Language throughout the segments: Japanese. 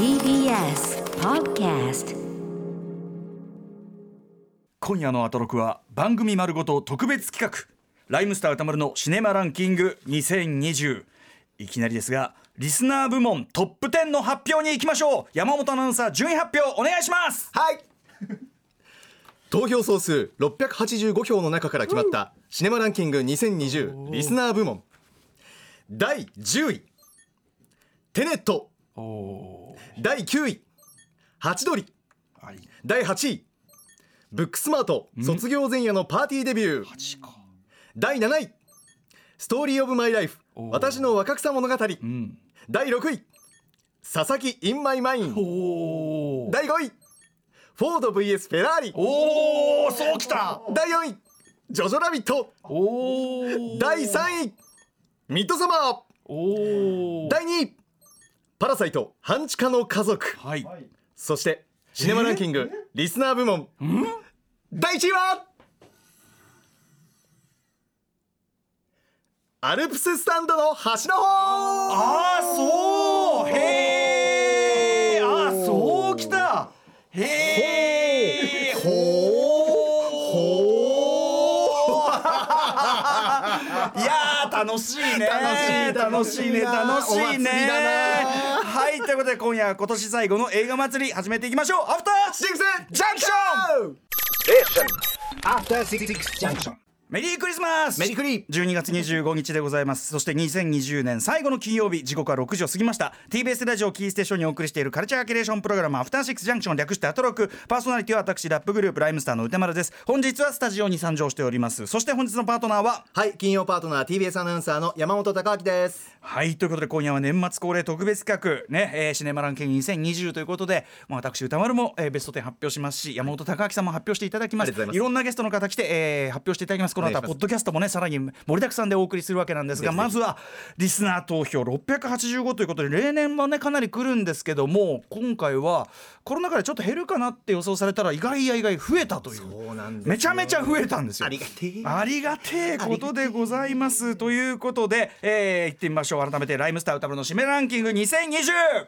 TBS Podcast 今夜のアトロクは番組丸ごと特別企画。ライムスター歌丸のシネマランキング2020いきなりですがリスナー部門トップ10の発表に行きましょう。山本アナウンサー順位発表お願いします。はい。投票総数685票の中から決まったシネマランキング2020リスナー部門。第10位。テネット第9位。ハチドリ。はい。第8位。ブックスマート。卒業前夜のパーティーデビュー。8か。第7位。ストーリーオブマイライフ。私の若草物語。うん。第6位。佐々木インマイマイン。第5位。フォード VS フェラーリ。おーそうきた。第4位。ジョジョラビット。おー。第3位。ミッドサマー。おー。第2位パラサイト半地下の家族。はい。そしてシネマランキングリスナー部門。第1位は？アルプススタンドの端の方。ああそう。へえあーそうきた。へえほいやー楽しいね。楽しい楽しい。ね楽しいねはいということで今夜は今年最後の映画祭り始めていきましょうアフターシックスジャンクション After Six Junction. メリークリスマス！メリークリ12月25日でございます。そして2020年最後の金曜日時刻は6時を過ぎました。TBS ラジオキーステーションにお送りしているカルチャーキュレーションプログラムアフターシックスジャンクション略してアトロク。パーソナリティは私ラップグループライムスターの歌丸です。本日はスタジオに参上しております。そして本日のパートナーは？はい金曜パートナー TBS アナウンサーの山本貴明です。はいということで今夜は年末恒例特別企画ね、えーシネマランキング2020ということで、まあ、私歌丸も、えーベスト10発表しますし山本貴明さんも発表していただきます。ありがとうございます。ろんなゲストの方来て、えー発表していただきますこの後はポッドキャストもねさらに盛りだくさんでお送りするわけなんですがまずはリスナー投票685ということで例年はねかなり来るんですけども今回はコロナ禍でちょっと減るかなって予想されたら意外や意外増えたという。そうなんですよ。めちゃめちゃ増えたんですよ。ありがてえ。ありがてえことでございます。ということで、えー、行ってみましょう。改めてライムスター歌丸の締めランキング2020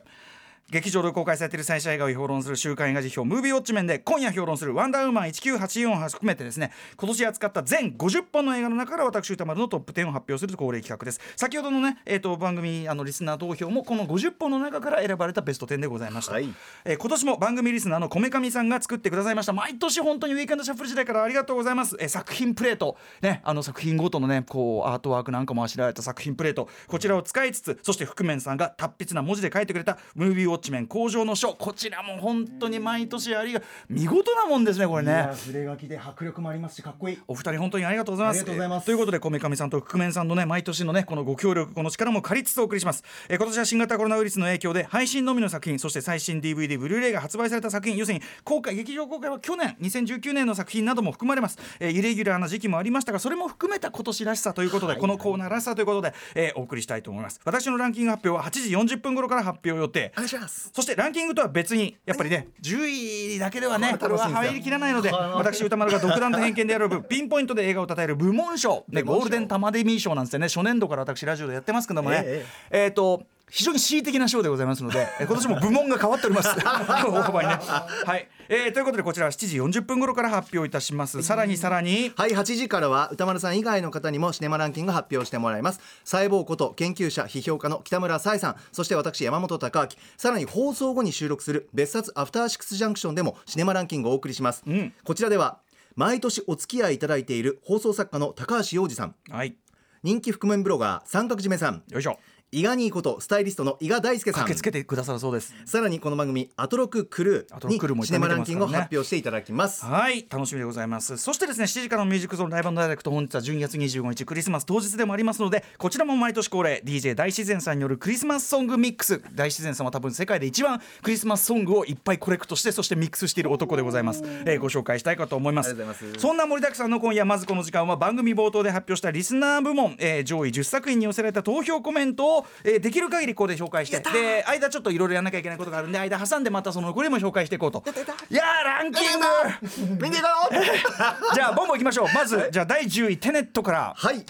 劇場で公開されている最新映画を評論する週刊映画辞表ムービーウォッチメンで今夜評論する「ワンダーウーマン1984」を含めてですね今年扱った全50本の映画の中から私歌丸のトップ10を発表する恒例企画です。先ほどのね、えー、と番組あのリスナー投票もこの50本の中から選ばれたベスト10でございました、はい。えー今年も番組リスナーのこめかみさんが作ってくださいました。毎年本当にウィークエンドシャッフル時代からありがとうございます、えー作品プレート。ねあの作品ごとのねこうアートワークなんかもあしらわれた作品プレート。こちらを使いつつそして覆面さんが達筆な文字で書いてくれたムービーウォッチメン工場の書こちらも本当に毎年ありが見事なもんですねこれね筆書きで迫力もありますし、かっこいい。お二人本当にありがとうございます。ありがとうございますえーということで、こめかみさんと覆面さんのね、毎年のね、このご協力、この力も借りつつお送りします。えー今年は新型コロナウイルスの影響で、配信のみの作品、そして最新 DVD、ブルーレイが発売された作品、要するに公開、劇場公開は去年、2019年の作品なども含まれます。えーイレギュラーな時期もありましたが、それも含めた今年らしさということで、このコーナーらしさということで、えーお送りしたいと思います。私のランキング発表は8時40分頃から発表予定。お願いしますそしてランキングとは別にやっぱりね10位だけではねこれは入りきらないので私歌丸が独断と偏見で選ぶ ピンポイントで映画を称える部門賞、ね、ゴールデンタマデミー賞なんですよね。初年度から私ラジオでやってますけどもね。ええっ、と非常に恣意的な賞でございますので、え今年も部門が変わっております。大幅にね。はい、えーということでこちらは7時40分頃から発表いたします。さらにさらに。はい8時からは歌丸さん以外の方にもシネマランキング発表してもらいます細胞こと研究者批評家の北村沙耶さんそして私山本貴明さらに放送後に収録する別冊アフターシックスジャンクションでもシネマランキングをお送りします、んこちらでは毎年お付き合いいただいている放送作家の高橋洋二さんはい。人気覆面ブロガー三角締めさんよいしょ。伊賀にいことスタイリストの伊賀大輔さん。駆けつけてくださるそうです。さらにこの番組アトロククルーにシネマランキングを発表していただきます。はい。楽しみでございます。そしてですね7時からのミュージックゾーンライブダイレクト本日は12月25日クリスマス当日でもありますのでこちらも毎年恒例 DJ 大自然さんによるクリスマスソングミックス。大自然さんは多分世界で一番クリスマスソングをいっぱいコレクトしてそしてミックスしている男でございます、えーご紹介したいかと思います。そんな盛りだくさんの今夜まずこの時間は番組冒頭で発表したリスナー部門、えー上位10作品に寄せられた投票コメントを、えーできる限りここで紹介してで間ちょっといろいろやらなきゃいけないことがあるんで間挟んでまたその残りも紹介していこうと。いやーランキング。見ていこう。じゃあボンボンいきましょう。まずじゃあ第10位テネットから。はい。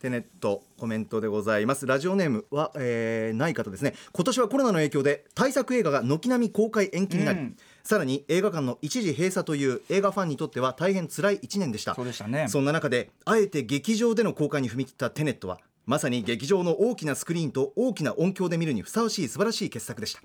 テネットコメントでございます。ラジオネームは、えーない方ですね。今年はコロナの影響で対策映画が軒並み公開延期になり、うん。さらに映画館の一時閉鎖という映画ファンにとっては大変辛い1年でした。そうでしたね。そんな中であえて劇場での公開に踏み切ったテネットはまさに劇場の大きなスクリーンと大きな音響で見るにふさわしい素晴らしい傑作でした。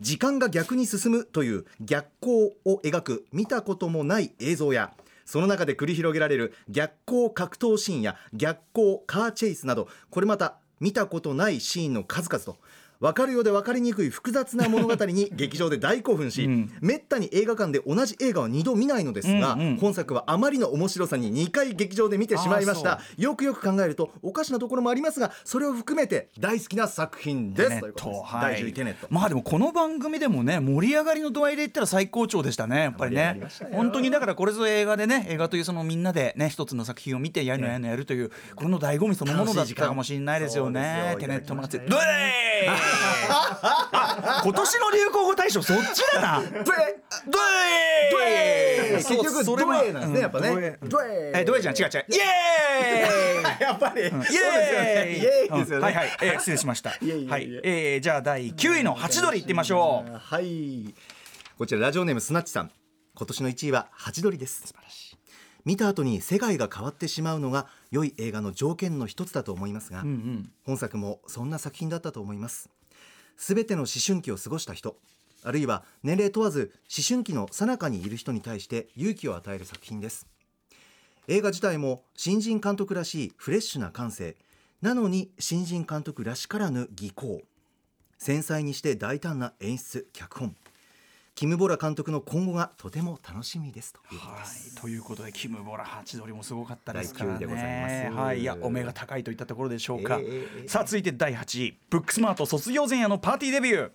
時間が逆に進むという逆光を描く見たこともない映像やその中で繰り広げられる逆光格闘シーンや逆光カーチェイスなどこれまた見たことないシーンの数々と分かるようで分かりにくい複雑な物語に 劇場で大興奮し、うん。めったに映画館で同じ映画は2度見ないのですが、うんうん。本作はあまりの面白さに2回劇場で見てしまいました。よくよく考えるとおかしなところもありますがそれを含めて大好きな作品です。ということです、トはい。第10位テネット。まあでもこの番組でもね盛り上がりの度合いで言ったら最高潮でしたねやっぱりね。本当にだからこれぞ映画でね映画というそのみんなでね一つの作品を見てやるのやるのやるというこれの醍醐味そのものだったかもしれないですよね。テネット祭り。ドエーあ今年の流行語大賞そっちだな。ドエー結局ドエなんですねやっぱね。うんドエドエえドエじゃん。違う違う。イエーイ。やっぱり、イエーイ。ね。イエーイですよね、うん。はいはい、えー失礼しました。はい、えーじゃあ第9位のハチドリいってみましょう。はい。こちらラジオネームスナッチさん。今年の1位はハチドリです。素晴らしい見た後に世界が変わってしまうのが良い映画の条件の一つだと思いますが、うんうん。本作もそんな作品だったと思います。すべての思春期を過ごした人あるいは年齢問わず思春期の最中にいる人に対して勇気を与える作品です。映画自体も新人監督らしいフレッシュな感性。なのに新人監督らしからぬ技巧。繊細にして大胆な演出脚本キム・ボラ監督の今後がとても楽しみですということはです、い、ということでキム・ボラハチドリもすごかったですからね。第九位でございます。はい、いやお目が高いといったところでしょうか。えー。えーさあ続いて第8位、ブックスマート卒業前夜のパーティーデビュー。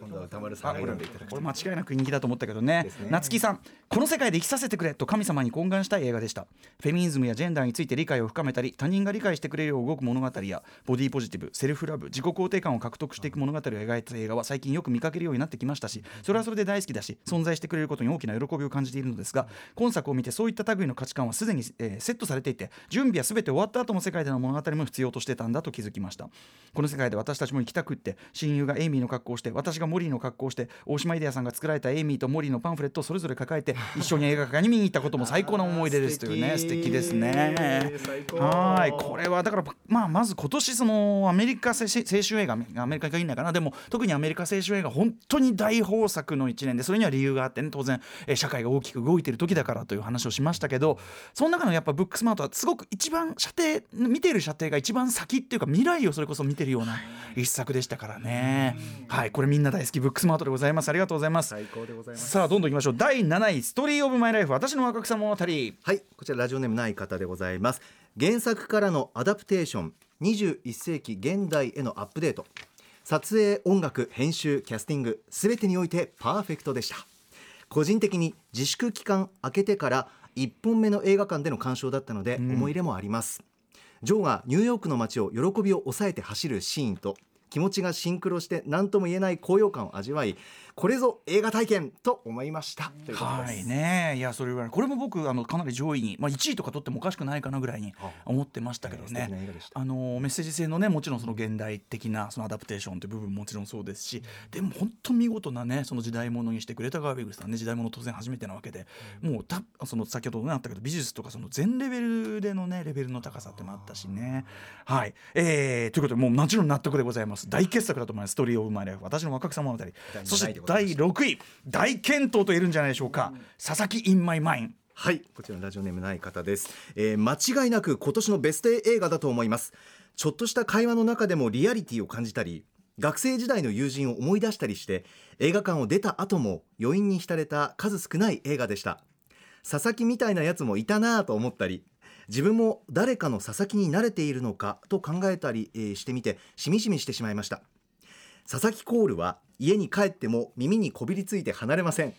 今度は歌丸さんがんでいただく。これ間違いなく人気だと思ったけどね。ね。夏木さんこの世界で生きさせてくれと神様に懇願したい映画でした。フェミニズムやジェンダーについて理解を深めたり他人が理解してくれるよう動く物語やボディポジティブセルフラブ自己肯定感を獲得していく物語を描いた映画は最近よく見かけるようになってきましたしそれはそれで大好きだし存在してくれることに大きな喜びを感じているのですが今作を見てそういった類の価値観はすでに、えーセットされていて準備は全て終わった後の世界での物語も必要としてたんだと気づきました。この世界で私たちも生きたくって親友がエイミーの格好をして私がモリーの格好をして大島イデアさんが作られたエイミーとモリーのパンフレットをそれぞれ抱えて 一緒に映画館に見に行ったことも最高な思い出ですというね素敵。ですね。はいこれはだからまあまず今年そのアメリカ青春映画アメリカに限らないかな。でも特にアメリカ青春映画本当に大豊作の1年でそれには理由があってね当然えー社会が大きく動いてる時だからという話をしましたけどその中のやっぱブックスマートはすごく一番射程見ている射程が一番先っていうか未来をそれこそ見てるような一作でしたからね。はいこれみんな大好きブックスマートでございます。ありがとうございます。最高でございます。さあどんどんいきましょう。第7位「ストーリー・オブ・マイ・ライフ。私の若草物語」はいこちらラジオネームない方でございます。原作からのアダプテーション21世紀現代へのアップデート撮影音楽編集キャスティングすべてにおいてパーフェクトでした。個人的に自粛期間明けてから1本目の映画館での鑑賞だったので思い入れもあります、ジョーがニューヨークの街を喜びを抑えて走るシーンと気持ちがシンクロして何とも言えない高揚感を味わいこれぞ映画体験と思いました。ということです。はいね。いやそれぐらい。これも僕あのかなり上位に、まあ、1位とか取ってもおかしくないかなぐらいに思ってましたけどね。あのメッセージ性のねもちろんその現代的なそのアダプテーションという部分ももちろんそうですしでも本当見事なねその時代物にしてくれたガービグルさんね時代物当然初めてなわけでもうたその先ほどねあったけど美術とかその全レベルでのねレベルの高さってのもあったしね。はい。えー、ということでもうもちろん納得でございます。大傑作だと思います。ストーリー・オブ・マイ・ライフ。私の若草物語。そして第6位大健闘と言えるんじゃないでしょうか、佐々木 in my mind はいこちらのラジオネームない方です、えー間違いなく今年のベスト映画だと思います。ちょっとした会話の中でもリアリティを感じたり学生時代の友人を思い出したりして映画館を出た後も余韻に浸れた数少ない映画でした。佐々木みたいなやつもいたなぁと思ったり自分も誰かの佐々木に慣れているのかと考えたり、えーしてみてしみじみしてしまいました。佐々木コールは家に帰っても耳にこびりついて離れません。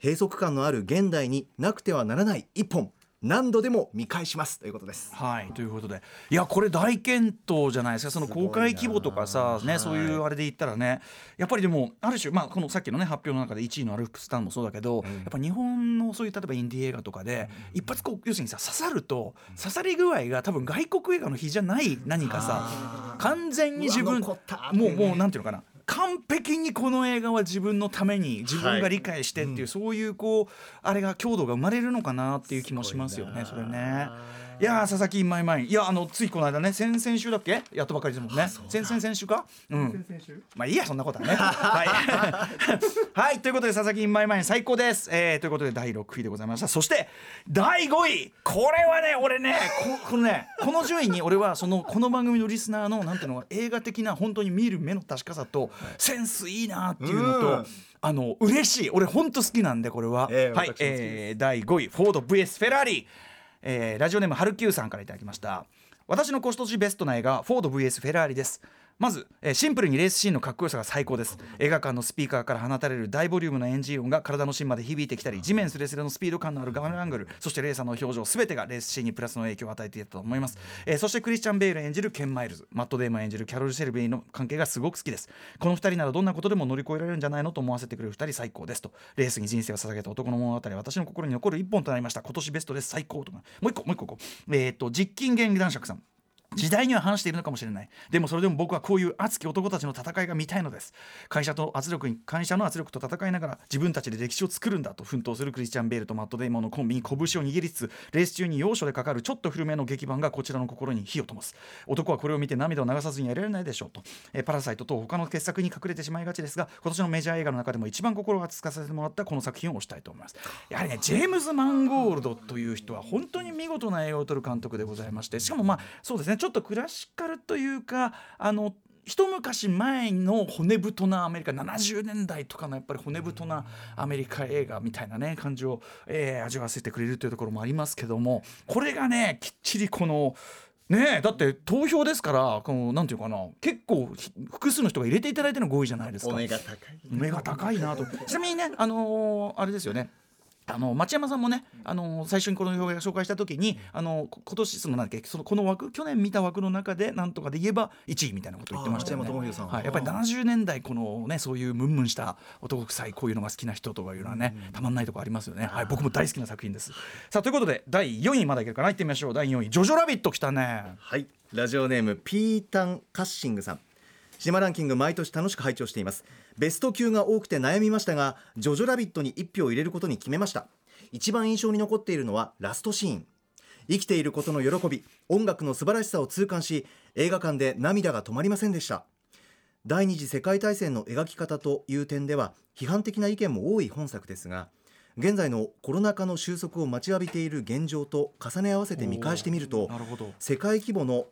閉塞感のある現代になくてはならない一本。何度でも見返しますということです。はいということで。いやこれ大健闘じゃないですか。その公開規模とかさね、はい。そういうあれで言ったらね。やっぱりでもある種まあこのさっきのね発表の中で1位のアルプスタンもそうだけど、やっぱ日本のそういう例えばインディー映画とかで、一発こう要するにさ刺さると刺さり具合が多分外国映画の日じゃない何かさ完全に自分もうもうなんていうのかな完璧にこの映画は自分のために自分が理解してっていう、そういうこうあれが強度が生まれるのかなっていう気もしますよねそれね。いやー佐々木マイマイ。ンいやあのついこの間ね先々週だっけ？やっとばかりですもんね。先々先週か？うん。まあいいやそんなことはね。はい。はいということで佐々木マイマイン最高です、えー、ということで第6位でございました。そして第5位。これはね俺ねこ このねこの順位に俺はそのこの番組のリスナーのなんていうの映画的な本当に見る目の確かさとセンスいいなっていうのと、うん。あの嬉しい。俺本当好きなんでこれは、はいええ私も好きです。えー第5位。フォード VS フェラーリえーラジオネームハルキューさんから頂きました。私の今年ベストな映画フォード VS フェラーリです。まず、えーシンプルにレースシーンのかっこよさが最高です。映画館のスピーカーから放たれる大ボリュームなエンジン音が体の芯まで響いてきたり地面スレスレのスピード感のあるガンアングルそしてレーサーの表情すべてがレースシーンにプラスの影響を与えていたと思います、えーそしてクリスチャン・ベイル演じるケン・マイルズマット・デーマン演じるキャロル・シェルビーの関係がすごく好きです。この2人ならどんなことでも乗り越えられるんじゃないのと思わせてくれる2人最高ですとレースに人生を捧げた男の物語は私の心に残る一本となりました今年ベストです最高と。かもう一個もう一個こう。えっ、と実金原理男爵さん時代には反しているのかもしれない。でもそれでも僕はこういう熱き男たちの戦いが見たいのです。会社と圧力に会社の圧力と戦いながら自分たちで歴史を作るんだと奮闘するクリスチャン・ベールとマット・デイモンのコンビに拳を握りつつレース中に要所でかかるちょっと古めの劇版がこちらの心に火を灯す。男はこれを見て涙を流さずにはいられないでしょうと。えパラサイトと他の傑作に隠れてしまいがちですが今年のメジャー映画の中でも一番心を熱かさせてもらったこの作品を推したいと思います。やはりねジェームズ・マンゴールドという人は本当に見事な映画を撮る監督でございましてしかもまあそうですねちょっとクラシカルというかあの一昔前の骨太なアメリカ70年代とかのやっぱり骨太なアメリカ映画みたいなね感じを、えー味わわせてくれるというところもありますけどもこれがねきっちりこのねえだって投票ですからこのなんていうかな結構ひ複数の人が入れていただいての5位じゃないですか。お目が高い。目が高いなと。ちなみにねあのーあれですよねあの町山さんもね、あの最初にこの表現を紹介した時に、あのこ今年そのなんそのこの枠去年見た枠の中でなんとかで言えば1位みたいなことを言ってましたよね。はい、やっぱり70年代このねそういうムンムンした男臭いこういうのが好きな人とかいうのはね、たまんないとこありますよね。はい、僕も大好きな作品です。さあということで第4位まだいけるかな？行ってみましょう。第4位ジョジョラビット来たね。はいラジオネームピータン・カッシングさんシネマランキング毎年楽しく拝聴しています。ベスト級が多くて悩みましたがジョジョラビットに1票入れることに決めました。一番印象に残っているのはラストシーン。生きていることの喜び音楽の素晴らしさを痛感し映画館で涙が止まりませんでした。第二次世界大戦の描き方という点では批判的な意見も多い本作ですが現在のコロナ禍の収束を待ちわびている現状と重ね合わせて見返してみると。世界規模のん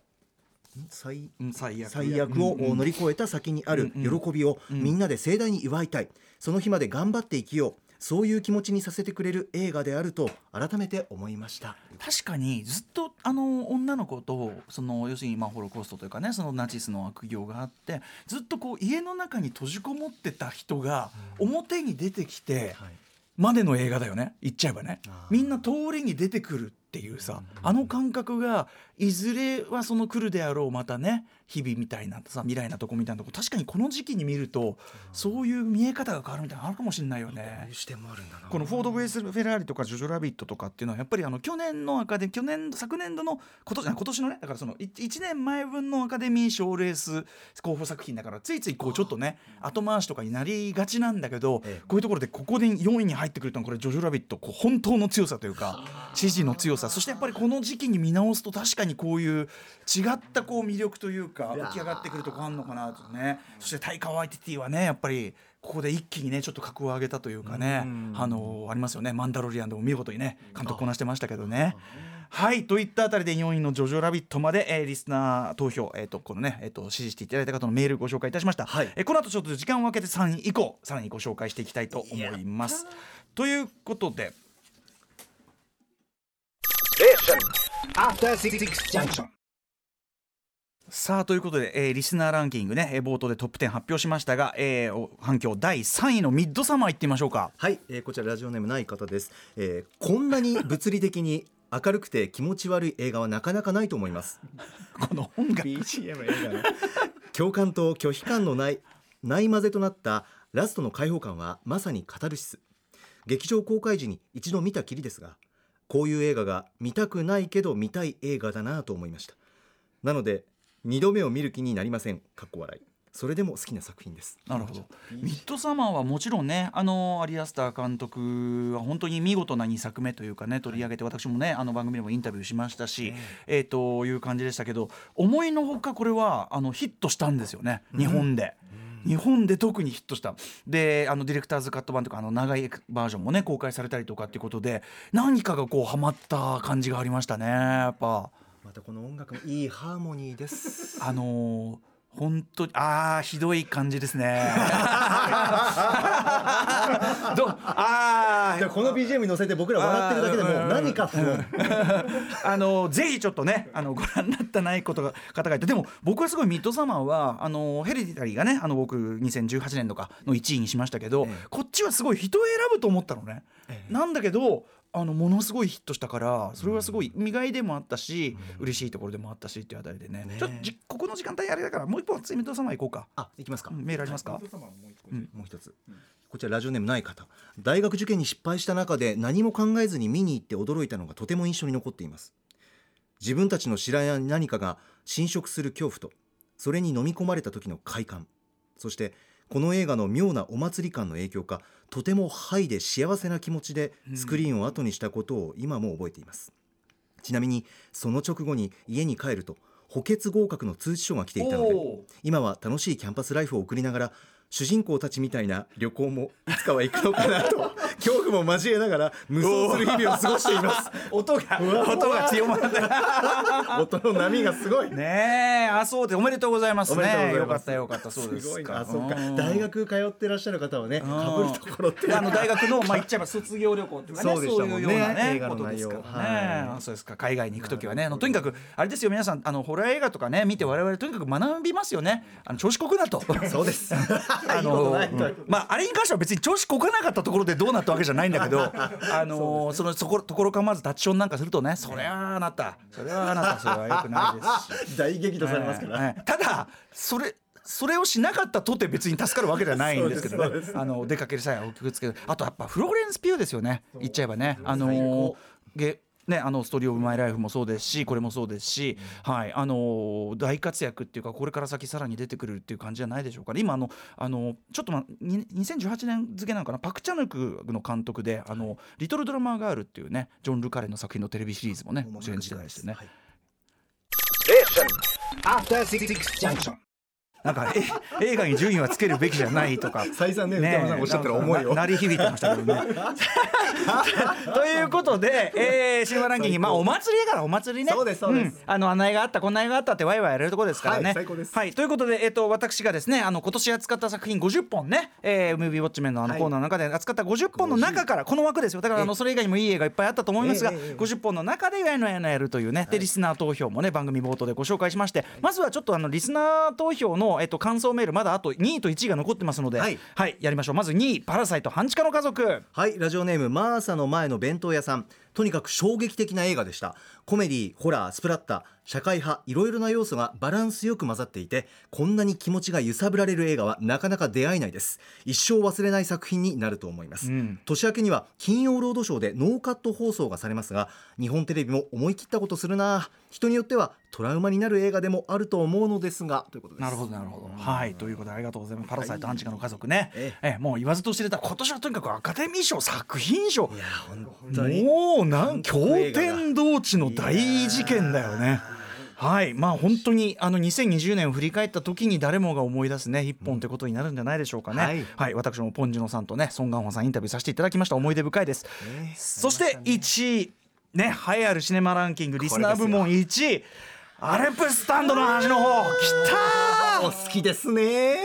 最うん最悪。最悪を乗り越えた先にある喜びをみんなで盛大に祝いたい。その日まで頑張って生きよう。そういう気持ちにさせてくれる映画であると改めて思いました。確かにずっとあの女の子とその要するにまあホロコーストというかねそのナチスの悪行があってずっとこう家の中に閉じこもってた人が表に出てきてまでの映画だよね。言っちゃえばね。みんな通りに出てくるっていうさあの感覚がいずれはその来るであろうまたね日々みたいなさ未来なとこみたいなとこ確かにこの時期に見るとそういう見え方が変わるみたいなのあるかもしれないよね。視点もあるんだな。このフォード・ベース・フェラーリとかジョジョ・ラビットとかっていうのはやっぱりあの去年のアカデミー去年昨年度の今年あ今年のねだからその1年前分のアカデミー賞レース候補作品だからついついこうちょっとね後回しとかになりがちなんだけど、ええ。こういうところでここで4位に入ってくるとこれジョジョ・ラビットこう本当の強さというか支持の強さそしてやっぱりこの時期に見直すと確かにこういう違ったこう魅力というか浮き上がってくるとこあるのかなとね。そしてタイカ・ワイティティはねやっぱりここで一気にねちょっと格を上げたというかねうん。あのありますよね。マンダロリアンでも見事にね監督こなしてましたけどね。はい。といったあたりで4位の「ジョジョラビット」まで、えーリスナー投票、えー、とこのね、えー、と支持していただいた方のメールご紹介いたしました、はい。えーこの後ちょっと時間を空けて3位以降さらにご紹介していきたいと思います。ということで.さあということで、えーリスナーランキングね、えー冒頭でトップ10発表しましたが、えーお反響第3位のミッドサマーいってみましょうか。はい、えーこちらラジオネームない方です、えーこんなに物理的に明るくて気持ち悪い映画はなかなかないと思います。この本が BGM 映画の。共感と拒否感のないない混ぜとなったラストの開放感はまさにカタルシス。劇場公開時に一度見たきりですがこういう映画が見たくないけど見たい映画だなと思いました。なので二度目を見る気になりません。かっこ笑い。それでも好きな作品です。なるほど。ミッドサマーはもちろんねあのアリアスター監督は本当に見事な2作目というかね取り上げて私もねあの番組でもインタビューしましたし、えー、という感じでしたけど思いのほかこれはあのヒットしたんですよね。日本で。日本で特にヒットした。であのディレクターズカット版とかあの長いバージョンもね公開されたりとかっていうことで何かがこうハマった感じがありましたねやっぱ。またこの音楽もいいハーモニーです。あのー本当にああひどい感じですね。どあじゃあこの BGM に乗せて僕ら笑ってるだけでも何か不穏 あのぜひちょっとねあのご覧になったないことが方がいてでも僕はすごいミッドサマーはあのヘレディタリーがねあの僕2018年とかの1位にしましたけど、ええ。こっちはすごい人を選ぶと思ったのね。なんだけどあのものすごいヒットしたからそれはすごい意外でもあったし、嬉しいところでもあったしっていうあたりでね。ねちょっとじここの時間帯あれだからもう一本ミッドサマー行こうか、あ、いきますか。うんメールありますか、もう一つ、こちらラジオネームない方。大学受験に失敗した中で何も考えずに見に行って驚いたのがとても印象に残っています。自分たちの知らない何かが侵食する恐怖とそれに飲み込まれた時の快感。そしてこの映画の妙なお祭り感の影響かとてもハイで幸せな気持ちでスクリーンを後にしたことを今も覚えています、ちなみにその直後に家に帰ると補欠合格の通知書が来ていたので今は楽しいキャンパスライフを送りながら主人公たちみたいな旅行もいつかは行くのかなと恐怖も交えながら無双する日々を過ごしています。音が。音が強まって。音の波がすごい。ねえあそうでおめでとうございますね。よかったよかった。そうです。ごいか。なあそうん。大学通ってらっしゃる方はねかぶるところってであの大学のまあ言っちゃえば卒業旅行そういうようなね映画のことです内容かそうですか。海外に行く時はね。あのとにかくあれですよ皆さんあのホラー映画とかね見て我々とにかく学びますよね。あの調子こくなと。そうです。あのまああれに関しては別に調子こかなかったところでどうなったわけじゃないんだけど あのそのそこ、ところかまずタッチションなんかするとねそれはあなたそれはあなたそれはよくないですし。大激怒されますから、ええただそれそれをしなかったとて別に助かるわけではないんですけどね。あの出かける際はお気をつけて。あとやっぱフローレンス・ピューですよね。言っちゃえばね。あの最高。げね、あのストーリー・オブ・マイ・ライフもそうですしこれもそうですし、はいあの大活躍っていうかこれから先さらに出てくるっていう感じじゃないでしょうかね。今あのあのちょっと、ま、に2018年付けなのかなパク・チャヌクの監督で「あのリトル・ドラマー・ガール」っていうねジョン・ルカレンの作品のテレビシリーズもね主演時代してね、はい。After Six Junction. なんかえ映画に順位はつけるべきじゃないとか。再三ね歌山さんがおっしゃってる思いを。な鳴り響いてましたけどね。ということで、えー、シネマランキング、まあ、お祭りだからお祭りね。そうですそうです。ん。あのあんな映画あったこんな映画あったってワイワイやれるところですからね。はい最高です。はい。ということで、えっと私がですねあの今年扱った作品50本ね、えー、ムービーウォッチメンのあのはい。コーナーの中で扱った50本の中から、この枠ですよ。だからあのそれ以外にもいい映画いっぱいあったと思いますが、ええええ50本の中でやのやのやるというねでリスナー投票もね番組冒頭でご紹介しましてまずはちょっとあのリスナー投票の、えっと、感想メールまだあと2位と1位が残ってますので、はい。やりましょう。まず2位「パラサイト半地下の家族」はいラジオネームマーサの前の弁当屋さん。とにかく衝撃的な映画でしたコメディホラースプラッタ社会派いろいろな要素がバランスよく混ざっていてこんなに気持ちが揺さぶられる映画はなかなか出会えないです。一生忘れない作品になると思います、うん。年明けには金曜ロードショーでノーカット放送がされますが日本テレビも思い切ったことするな人によってはトラウマになる映画でもあると思うのですがということです。なるほどなるほど。はい。ということでありがとうございます。パラサイト半地下の家族ね。ええ。もう言わずと知れた今年はとにかくアカデミー賞作品賞。いや本当に。もうなん韓経典同地の大事件だよね。はい。まあ本当にあの2020年を振り返った時に誰もが思い出すね一本ってことになるんじゃないでしょうかね。はい。はい、私もポンジュノさんとねソン・ガンホさんインタビューさせていただきました。思い出深いです。ねそして1位ね栄えあるシネマランキングリスナー部門1位。アレプスタンドの話の方きたーお好きですね。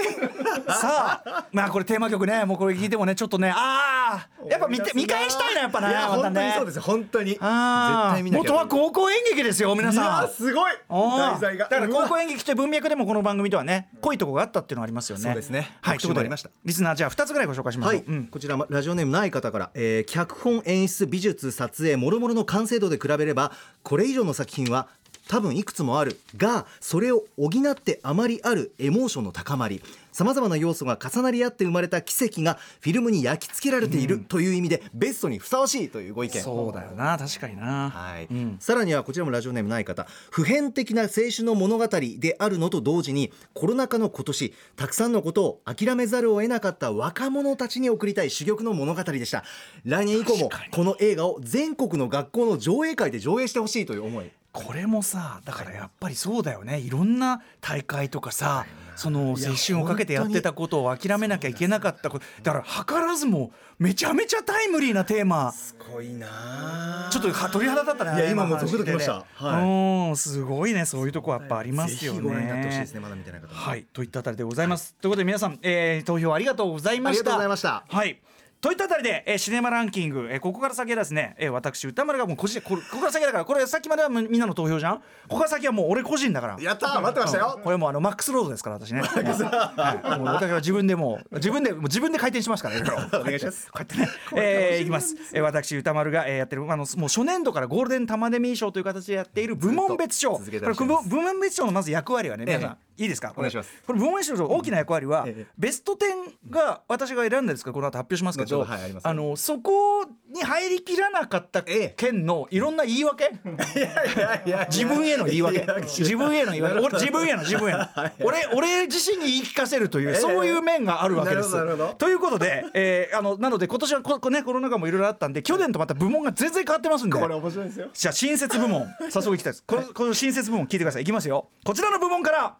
さあまあこれテーマ曲ね。もうこれ聞いてもねちょっとねああやっぱ見て見返したいなやっぱねいや本当にそうですよ本当に。絶対見な元は高校演劇ですよ皆いやさんすごい。題材が。だから高校演劇という文脈でもこの番組とはね濃いとこがあったっていうのがありますよね。そうですね。はいということで特集もありました。リスナーじゃあ2つぐらいご紹介しましょう、はい、うん。こちらラジオネームない方から、えー脚本演出美術撮影もろもろの完成度で比べればこれ以上の作品は多分いくつもあるがそれを補ってあまりあるエモーションの高まりさまざまな要素が重なり合って生まれた奇跡がフィルムに焼き付けられているという意味で、ベストにふさわしいというご意見。そうだよな確かにな。はい。うん。さらにはこちらもラジオネームない方。普遍的な青春の物語であるのと同時にコロナ禍の今年たくさんのことを諦めざるを得なかった若者たちに送りたい珠玉の物語でした。来年以降もこの映画を全国の学校の上映会で上映してほしいという思いこれもさだからやっぱりそうだよね。いろんな大会とかさその青春をかけてやってたことを諦めなきゃいけなかったこと。だから図らずもめちゃめちゃタイムリーなテーマ。すごいな。ちょっとは鳥肌立ったねいや今もうゾクッときました。はい。うんすごいねそういうとこやっぱありますよね。ぜひご覧になってほしいですねまはい。といったあたりでございます、ということで皆さん、えー投票ありがとうございました。ありがとうございました。はいといったあたりで、えーシネマランキング、えーここから先はですね、えー私歌丸がもう個人これここから先だからこれさっきまではみみんなの投票じゃん？ここから先はもう俺個人だからやったー待ってましたよこれもうあのマックスロードですから私ね。はい、もう私は自分でもう自分で自分で回転しますからね。お願いしますこうやってね。えー、いきます。えー、私歌丸が、えー、やってるあのもう初年度からゴールデンタマデミー賞という形でやっている部門別賞。これ部門別賞のまず役割はね皆さん。いいですか？お願いします。これ部門別賞の大きな役割は、ええ。ベスト10が私が選んだんですか？らこの後発表しますけ後ど、あのそこに入りきらなかったええ県のいろんな言い訳、自分への言い訳。自分への言い訳。俺自分への自分への。俺俺自身に言い聞かせるという、そういう面があるわけです。ということで、えーあのなので今年はここ、ね、コロナ禍もいろいろあったんで去年とまた部門が全然変わってますんで。これ面白いですよ。じゃあ新設部門。早速いきたいです。このこの新設部門聞いてください。いきますよ。こちらの部門から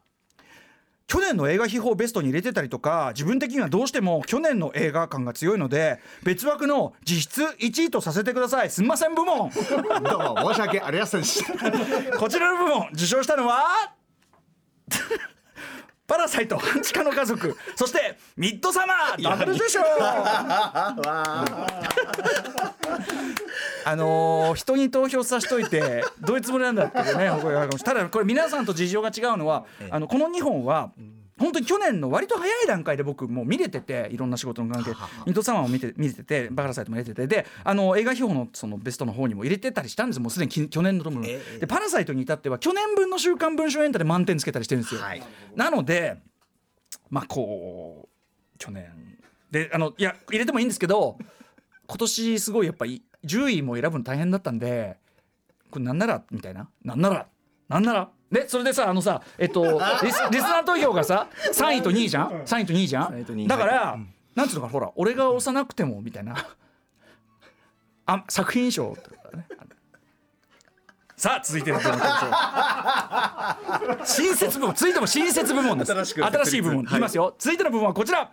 去年の映画秘宝ベストに入れてたりとか自分的にはどうしても去年の映画感が強いので別枠の実質1位とさせてください。すんません部門。どうも申し訳ありませんでした。こちらの部門受賞したのは？パラサイト半地下の家族。そしてミッドサマー。ダブル受賞あのー人に投票させといてどういうつもりなんだっていうねただこれ皆さんと事情が違うのはあのこの2本は本当に去年の割と早い段階で僕もう見れてていろんな仕事の関係。ミッドサマーも見て見れててバカラサイトも入れてて。であの映画表のそのベストの方にも入れてたりしたんです。もうすでにき去年のともええでパラサイトに至っては去年分の「週刊文春エンタ」で満点つけたりしてるんですよ。はい。なのでまあこう去年。であのいや入れてもいいんですけど今年すごいやっぱり10位も選ぶの大変だったんでこれなんならみたいな。なんならなんなら。でそれでさあのさえっとリス リスナー投票がさ3位と2位じゃん？3位と2位じゃ3位と2ん位。だから、なんつうのかなほら俺が押さなくてもみたいな。あ作品賞。とかねさあ続いての部門新設部門続いても新設部門です。新しく新しい部門、はい。い、きますよ。続いての部門はこちら。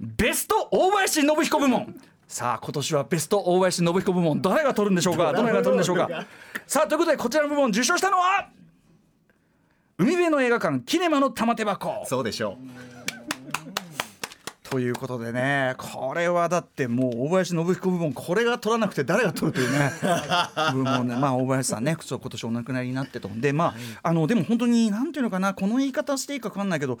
ベスト大林信彦部門。さあ今年はベスト大林信彦部門。誰が取るんでしょうか？どの映画が取るんでしょうか？さあということでこちらの部門受賞したのは海辺の映画館キネマの玉手箱。そうでしょということでねこれはだってもう大林信彦部門これが取らなくて誰が取るというね 部門ね。まあ大林さんね今年お亡くなりになってと。でまああのでも本当になんていうのかなこの言い方していいか分かんないけど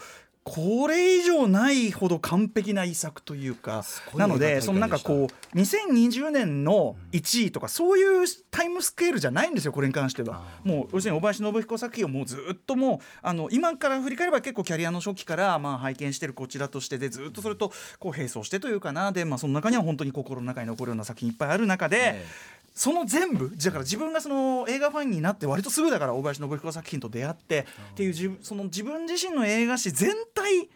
これ以上ないほど完璧な遺作というかなのでそのなんかこう2020年の1位とかそういうタイムスケールじゃないんですよこれに関しては。もう要するに大林信彦作品をもうずっともうあの今から振り返れば結構キャリアの初期からまあ拝見してるこちらとしてでずっとそれとこう並走してというかな。でまあその中には本当に心の中に残るような作品いっぱいある中で、えその全部だから自分がその映画ファンになって割とすぐだから大林信彦作品と出会ってっていう自分その自分自身の映画史全体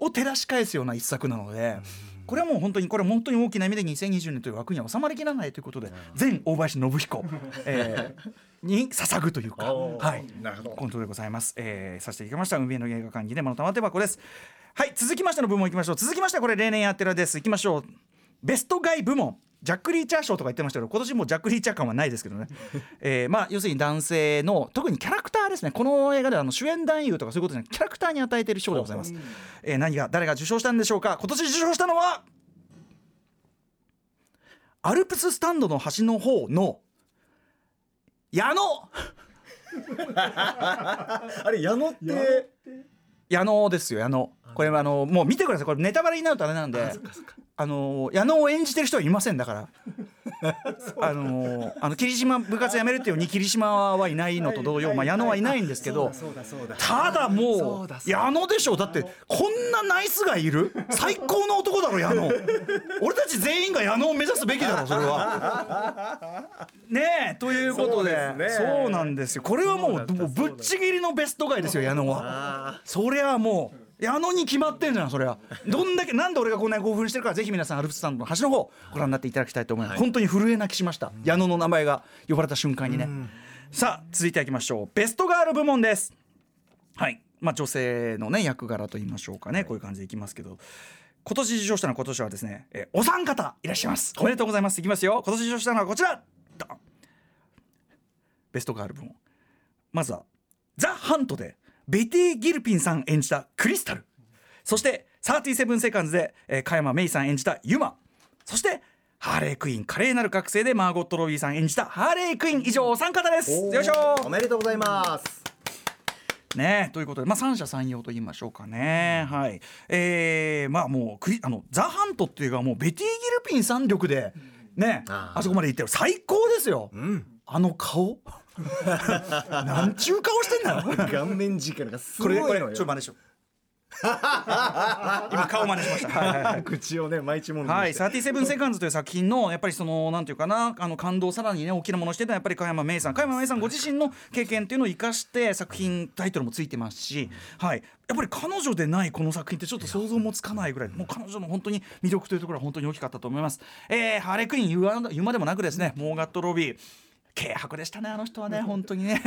を照らし返すような一作なので。これはもう本当にこれは本当に大きな意味で2020年という枠には収まりきらないということで全大林信彦、えーに捧ぐというか、はい、なるほど。コントでございます。えー、させていただきました。海辺の映画館にでの玉手箱です。はい続きましての部門いきましょう。続きましてはこれ例年やってるです。いきましょう。ベストガイ部門ジャック・リーチャー賞とか言ってましたけど今年もうジャック・リーチャー感はないですけどね、えーまあ、要するに男性の特にキャラクターですね。この映画ではあの主演男優とかそういうことじゃなくキャラクターに与えている賞でございます、えー何が誰が受賞したんでしょうか？今年受賞したのはアルプススタンドの端の方の矢野。あれ矢野って？矢野ですよ矢野。これはあのもう見てください。これネタバレになるとあれなんであの矢野を演じてる人はいませんだから。あのあの霧島部活やめるっていうように霧島はいないのと同様、まあ、矢野はいないんですけどただもそう矢野でしょ。だってこんなナイスがいる？最高の男だろ矢野。俺たち全員が矢野を目指すべきだろそれは。ねえということで。そうなんですよ。これはもうそうぶっちぎりのベストガイですよ矢野は。あそりゃもう矢野に決まってんじゃんそりゃどんだけなんで俺がこんなに興奮してるからぜひ皆さんアルプススタンドの端の方ご覧になっていただきたいと思います、本当に震え泣きしました。矢野の名前が呼ばれた瞬間にね、さあ続いていきましょう。ベストガール部門です。はい。まあ女性のね役柄と言いましょうかね、こういう感じでいきますけど。今年受賞したのは今年はですね、えーお三方いらっしゃいます。おめでとうございます。いきますよ。今年受賞したのはこちら。ベストガール部門。まずはザ・ハントでベティ・ギルピンさん演じたクリスタル。そして37セカンズで、えー、加山芽衣さん演じたユマ。そしてハーレークイーン華麗なる覚醒でマーゴット・ロビーさん演じたハーレークイーン以上お三方です。よいしょ。おめでとうございます。ねということで、まあ、三者三様と言いましょうかね、はい。えー、まあもうあのザ・ハントっていうかもうベティ・ギルピンさん力でねあー。あそこまでいってる。最高ですよ、うんあの顔？なんちゅう顔してんだよ顔面力がすこれごいのよ。これちょっと真似しよう。今顔真似しました。はいはいはい。口をね毎日もはい、37セカンズという作品のやっぱりそのなんていうかな？あの感動をさらにね大きなものにしてたやっぱり加山芽衣さん。加山芽衣さんご自身の経験っていうのを生かして作品タイトルもついてますし、はい、やっぱり彼女でないこの作品ってちょっと想像もつかないぐらい。もう彼女の本当に魅力というところは本当に大きかったと思います。えー、ハーレークイーン言うまでもなくですねモーガット・ロビー軽薄でしたねあの人はね本当にね。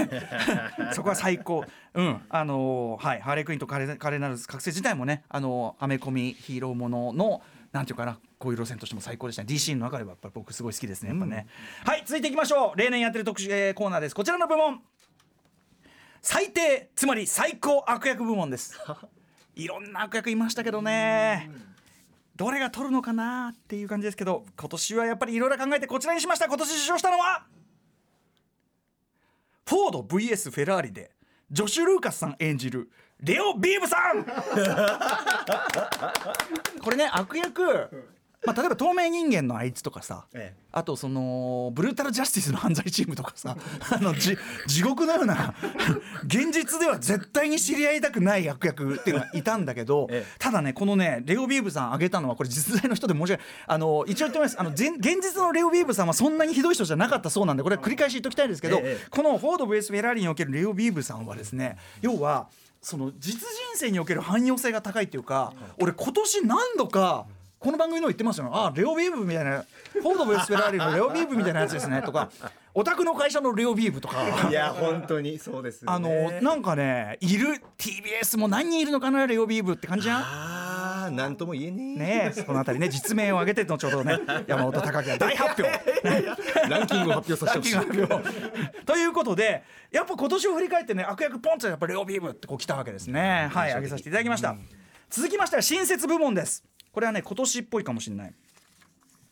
そこは最高。うん。あのーはい。ハーレークイーンと華麗なる覚醒自体もねあのーアメコミヒーローもののなんていうかなこういう路線としても最高でしたね。DC の中ではやっぱり僕すごい好きですねやっぱね、はい続いていきましょう。例年やってる特集、えーコーナーです。こちらの部門。最低つまり最高悪役部門です。いろんな悪役いましたけどね。どれが取るのかなっていう感じですけど今年はやっぱりいろいろ考えてこちらにしました。今年受賞したのはフォード VS フェラーリでジョシュ・ルーカスさん演じるレオ・ビーブさん。これね悪役まあ、例えば透明人間のあいつとかさ、ええ。あとそのブルータルジャスティスの犯罪チームとかさ あのじ地獄のような 現実では絶対に知り合いたくない悪役っていうのがいたんだけど、ええ。ただねこのねレオ・ビーブさん挙げたのはこれ実在の人で申し訳ないあの一応言ってます。あの全現実のレオ・ビーブさんはそんなにひどい人じゃなかったそうなんでこれは繰り返し言っときたいんですけど、ええこのフォード VS フェラーリにおけるレオ・ビーブさんはですね要はその実人生における汎用性が高いっていうか、俺今年何度かこの番組の言ってますよ。あレオビーブみたいなフォード VS フェラーリのレオビーブみたいなやつですね。とかお宅の会社のレオビーブとか。いや本当にそうですよあねのなんかねいる TBS も何人いるのかなレオビーブって感じじゃん？ああなんとも言えねえ。ねえそのあたりね実名を挙げて後ほどね。山本隆明が大発表。ランキングを発表させてほしい。ということでやっぱ今年を振り返ってね悪役ポンとやっぱレオビーブってこう来たわけですね。はい挙げさせていただきました、続きましては新設部門ですこれはね今年っぽいかもしれない。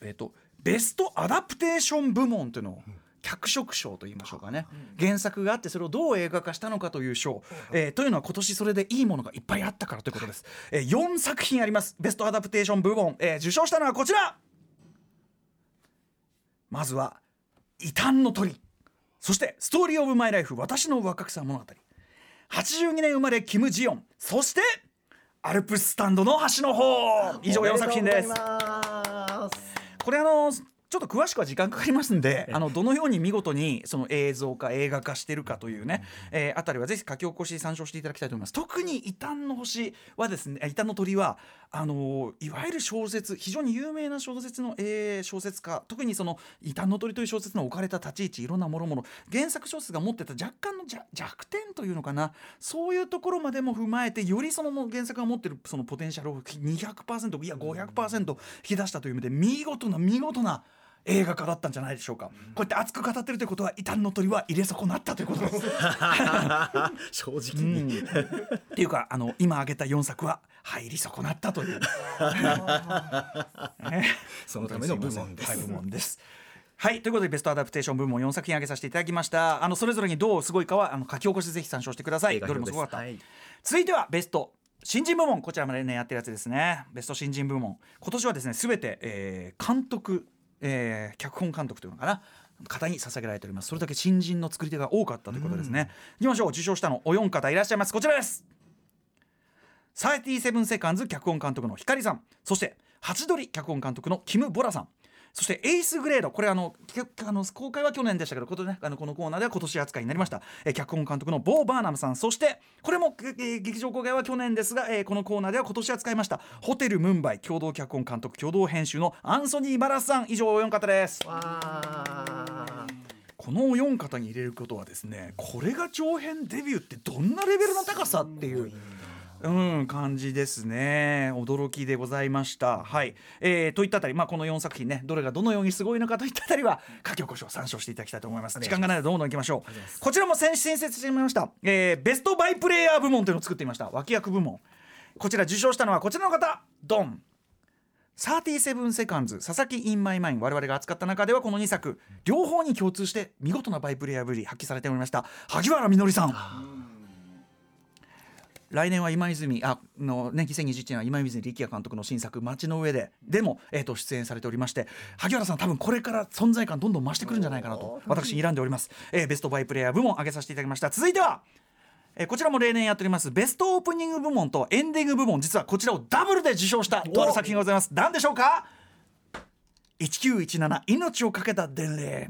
えっ、とベストアダプテーション部門というのを脚色賞と言いましょうかね、原作があってそれをどう映画化したのかという賞、えーというのは今年それでいいものがいっぱいあったからということです、えー、4作品あります。ベストアダプテーション部門、えー受賞したのはこちら。まずは「異端の鳥」そして「ストーリー・オブ・マイ・ライフ。私の若草物語」82年生まれキム・ジヨン。そして「アルプススタンドの端の方」以上4作品です。これあのちょっと詳しくは時間かかりますんであのどのように見事にその映像化映画化してるかというね、えーあたりはぜひ書き起こし参照していただきたいと思います。特に異端の星はですね異端の鳥はあのーいわゆる小説非常に有名な小説の、えー小説家特にその異端の鳥という小説の置かれた立ち位置いろんなもろもろ原作小説が持ってた若干の弱弱点というのかなそういうところまでも踏まえてよりその原作が持ってるそのポテンシャルを200%いや500%引き出したという意味で見事な見事な映画化だったんじゃないでしょうか、こうやって熱く語ってるということは異端の鳥は入れ損なったということです。正直に、っていうかあの今挙げた4作は入り損なったという、ね。そのための部門です。はい部門です。はいということでベストアダプテーション部門4作品挙げさせていただきました。あのそれぞれにどうすごいかはあの書き起こしぜひ参照してください。どれもすごかった、はい続いてはベスト新人部門こちらまでねやってるやつですねベスト新人部門今年はですね全て、えー監督、えー脚本監督というのかな方に捧げられております。それだけ新人の作り手が多かったということですね、いきましょう。受賞したのお四方いらっしゃいます。こちらです。37セカンズ脚本監督の光さん。そしてハチドリ脚本監督のキム・ボラさんそしてエイスグレード。これあのけあの公開は去年でしたけどこと、ね、あのこのコーナーでは今年扱いになりました、えー脚本監督のボー・バーナムさん。そしてこれも、えー劇場公開は去年ですが、えーこのコーナーでは今年扱いました。ホテルムンバイ共同脚本監督共同編集のアンソニー・バラスさん。以上お四方です。このお四方に入れることはですねこれが長編デビューってどんなレベルの高さっていう。うん、感じですね。驚きでございました。はい、えー、といったあたり、まあ、この4作品ねどれがどのようにすごいのかといったあたりは書き起こしを参照していただきたいと思います。時間がないのでどんどんいきましょう。こちらも先新設してみました、えーベストバイプレイヤー部門というのを作ってみました。脇役部門。こちら受賞したのはこちらの方。ドン。37セカンズ。佐々木インマイマイン。我々が扱った中ではこの2作。両方に共通して見事なバイプレイヤーぶり発揮されておりました。萩原みのりさん来年は今泉あのね2021年は今泉力也監督の新作「街の上で」でも、えー、と出演されておりまして萩原さん多分これから存在感どんどん増してくるんじゃないかなと私睨んでおります、えーベストバイプレイヤー部門挙げさせていただきました。続いてはえーこちらも例年やっておりますベストオープニング部門とエンディング部門。実はこちらをダブルで受賞したとある作品がございます。何でしょうか？1917命をかけた伝令。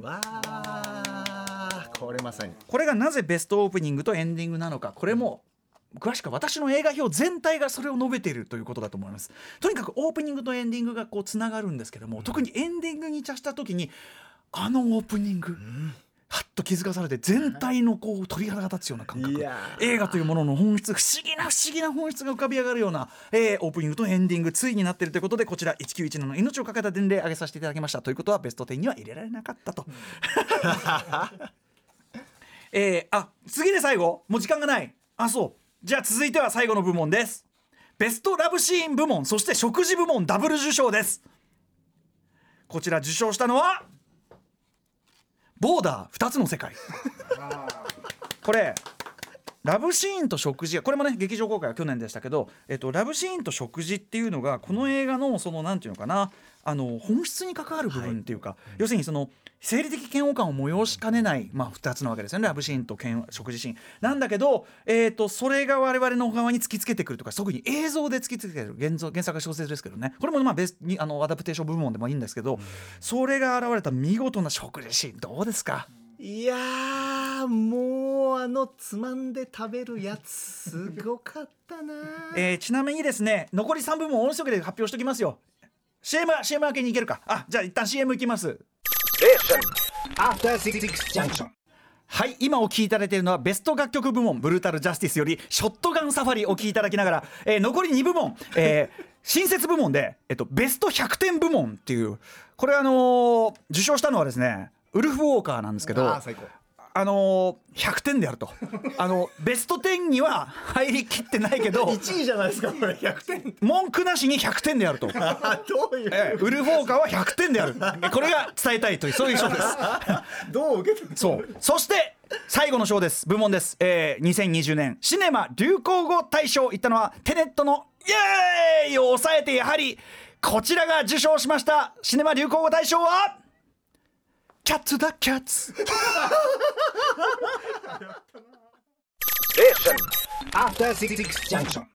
これまさに。これがなぜベストオープニングとエンディングなのか。これも詳しくは私の映画表全体がそれを述べているということだと思います。とにかくオープニングとエンディングがこうつながるんですけども、特にエンディングに達した時にあのオープニング、はっと気づかされて全体のこう鳥肌が立つような感覚。映画というものの本質不思議な不思議な本質が浮かび上がるような、えーオープニングとエンディングついになっているということでこちら1917の命をかけた伝令挙げさせていただきましたということはベスト10には入れられなかったと。えーあ次で最後もう時間がないあそうじゃあ続いては最後の部門です。ベストラブシーン部門そして食事部門ダブル受賞です。こちら受賞したのはボーダー2つの世界。これラブシーンと食事これもね劇場公開は去年でしたけど、えっと、ラブシーンと食事っていうのがこの映画のそのなんていうのかなあの本質に関わる部分っていうか、要するにその生理的嫌悪感を催しかねない、まあ、2つなわけですよね。ラブシーンと食事シーン。なんだけど、えー、とそれが我々の側に突きつけてくるとか特に映像で突きつけてくる。原造原作は小説ですけどね。これもまあベスにあのアダプテーション部門でもいいんですけど、それが現れた見事な食事シーン。どうですか？いやーもうあのつまんで食べるやつすごかったな えーちなみにですね残り3部門音速で発表しておきますよ CM, CM 明けに行けるか。あじゃあ一旦 CM 行きます.はい今お聴きいただいているのはベスト楽曲部門ブルータルジャスティスよりショットガンサファリお聴きいただきながら、えー残り2部門、えー 新設部門で、えっと、ベスト100点部門っていうこれあのー受賞したのはですねウルフ・ウォーカーなんですけどあのー100点であると。あのベスト10には入りきってないけど1位じゃないですかこれ。100点。文句なしに100点であると。あ どういう、ええウルフ・ウォーカーは100点である。これが伝えたいというそういう賞です。どう受けそう。そして最後の賞です。部門です、えー、2020年。シネマ流行語大賞いったのはテネットのイエーイを抑えてやはりこちらが受賞しました。シネマ流行語大賞はキャッツ・ダ・キャッツ After Six Junction.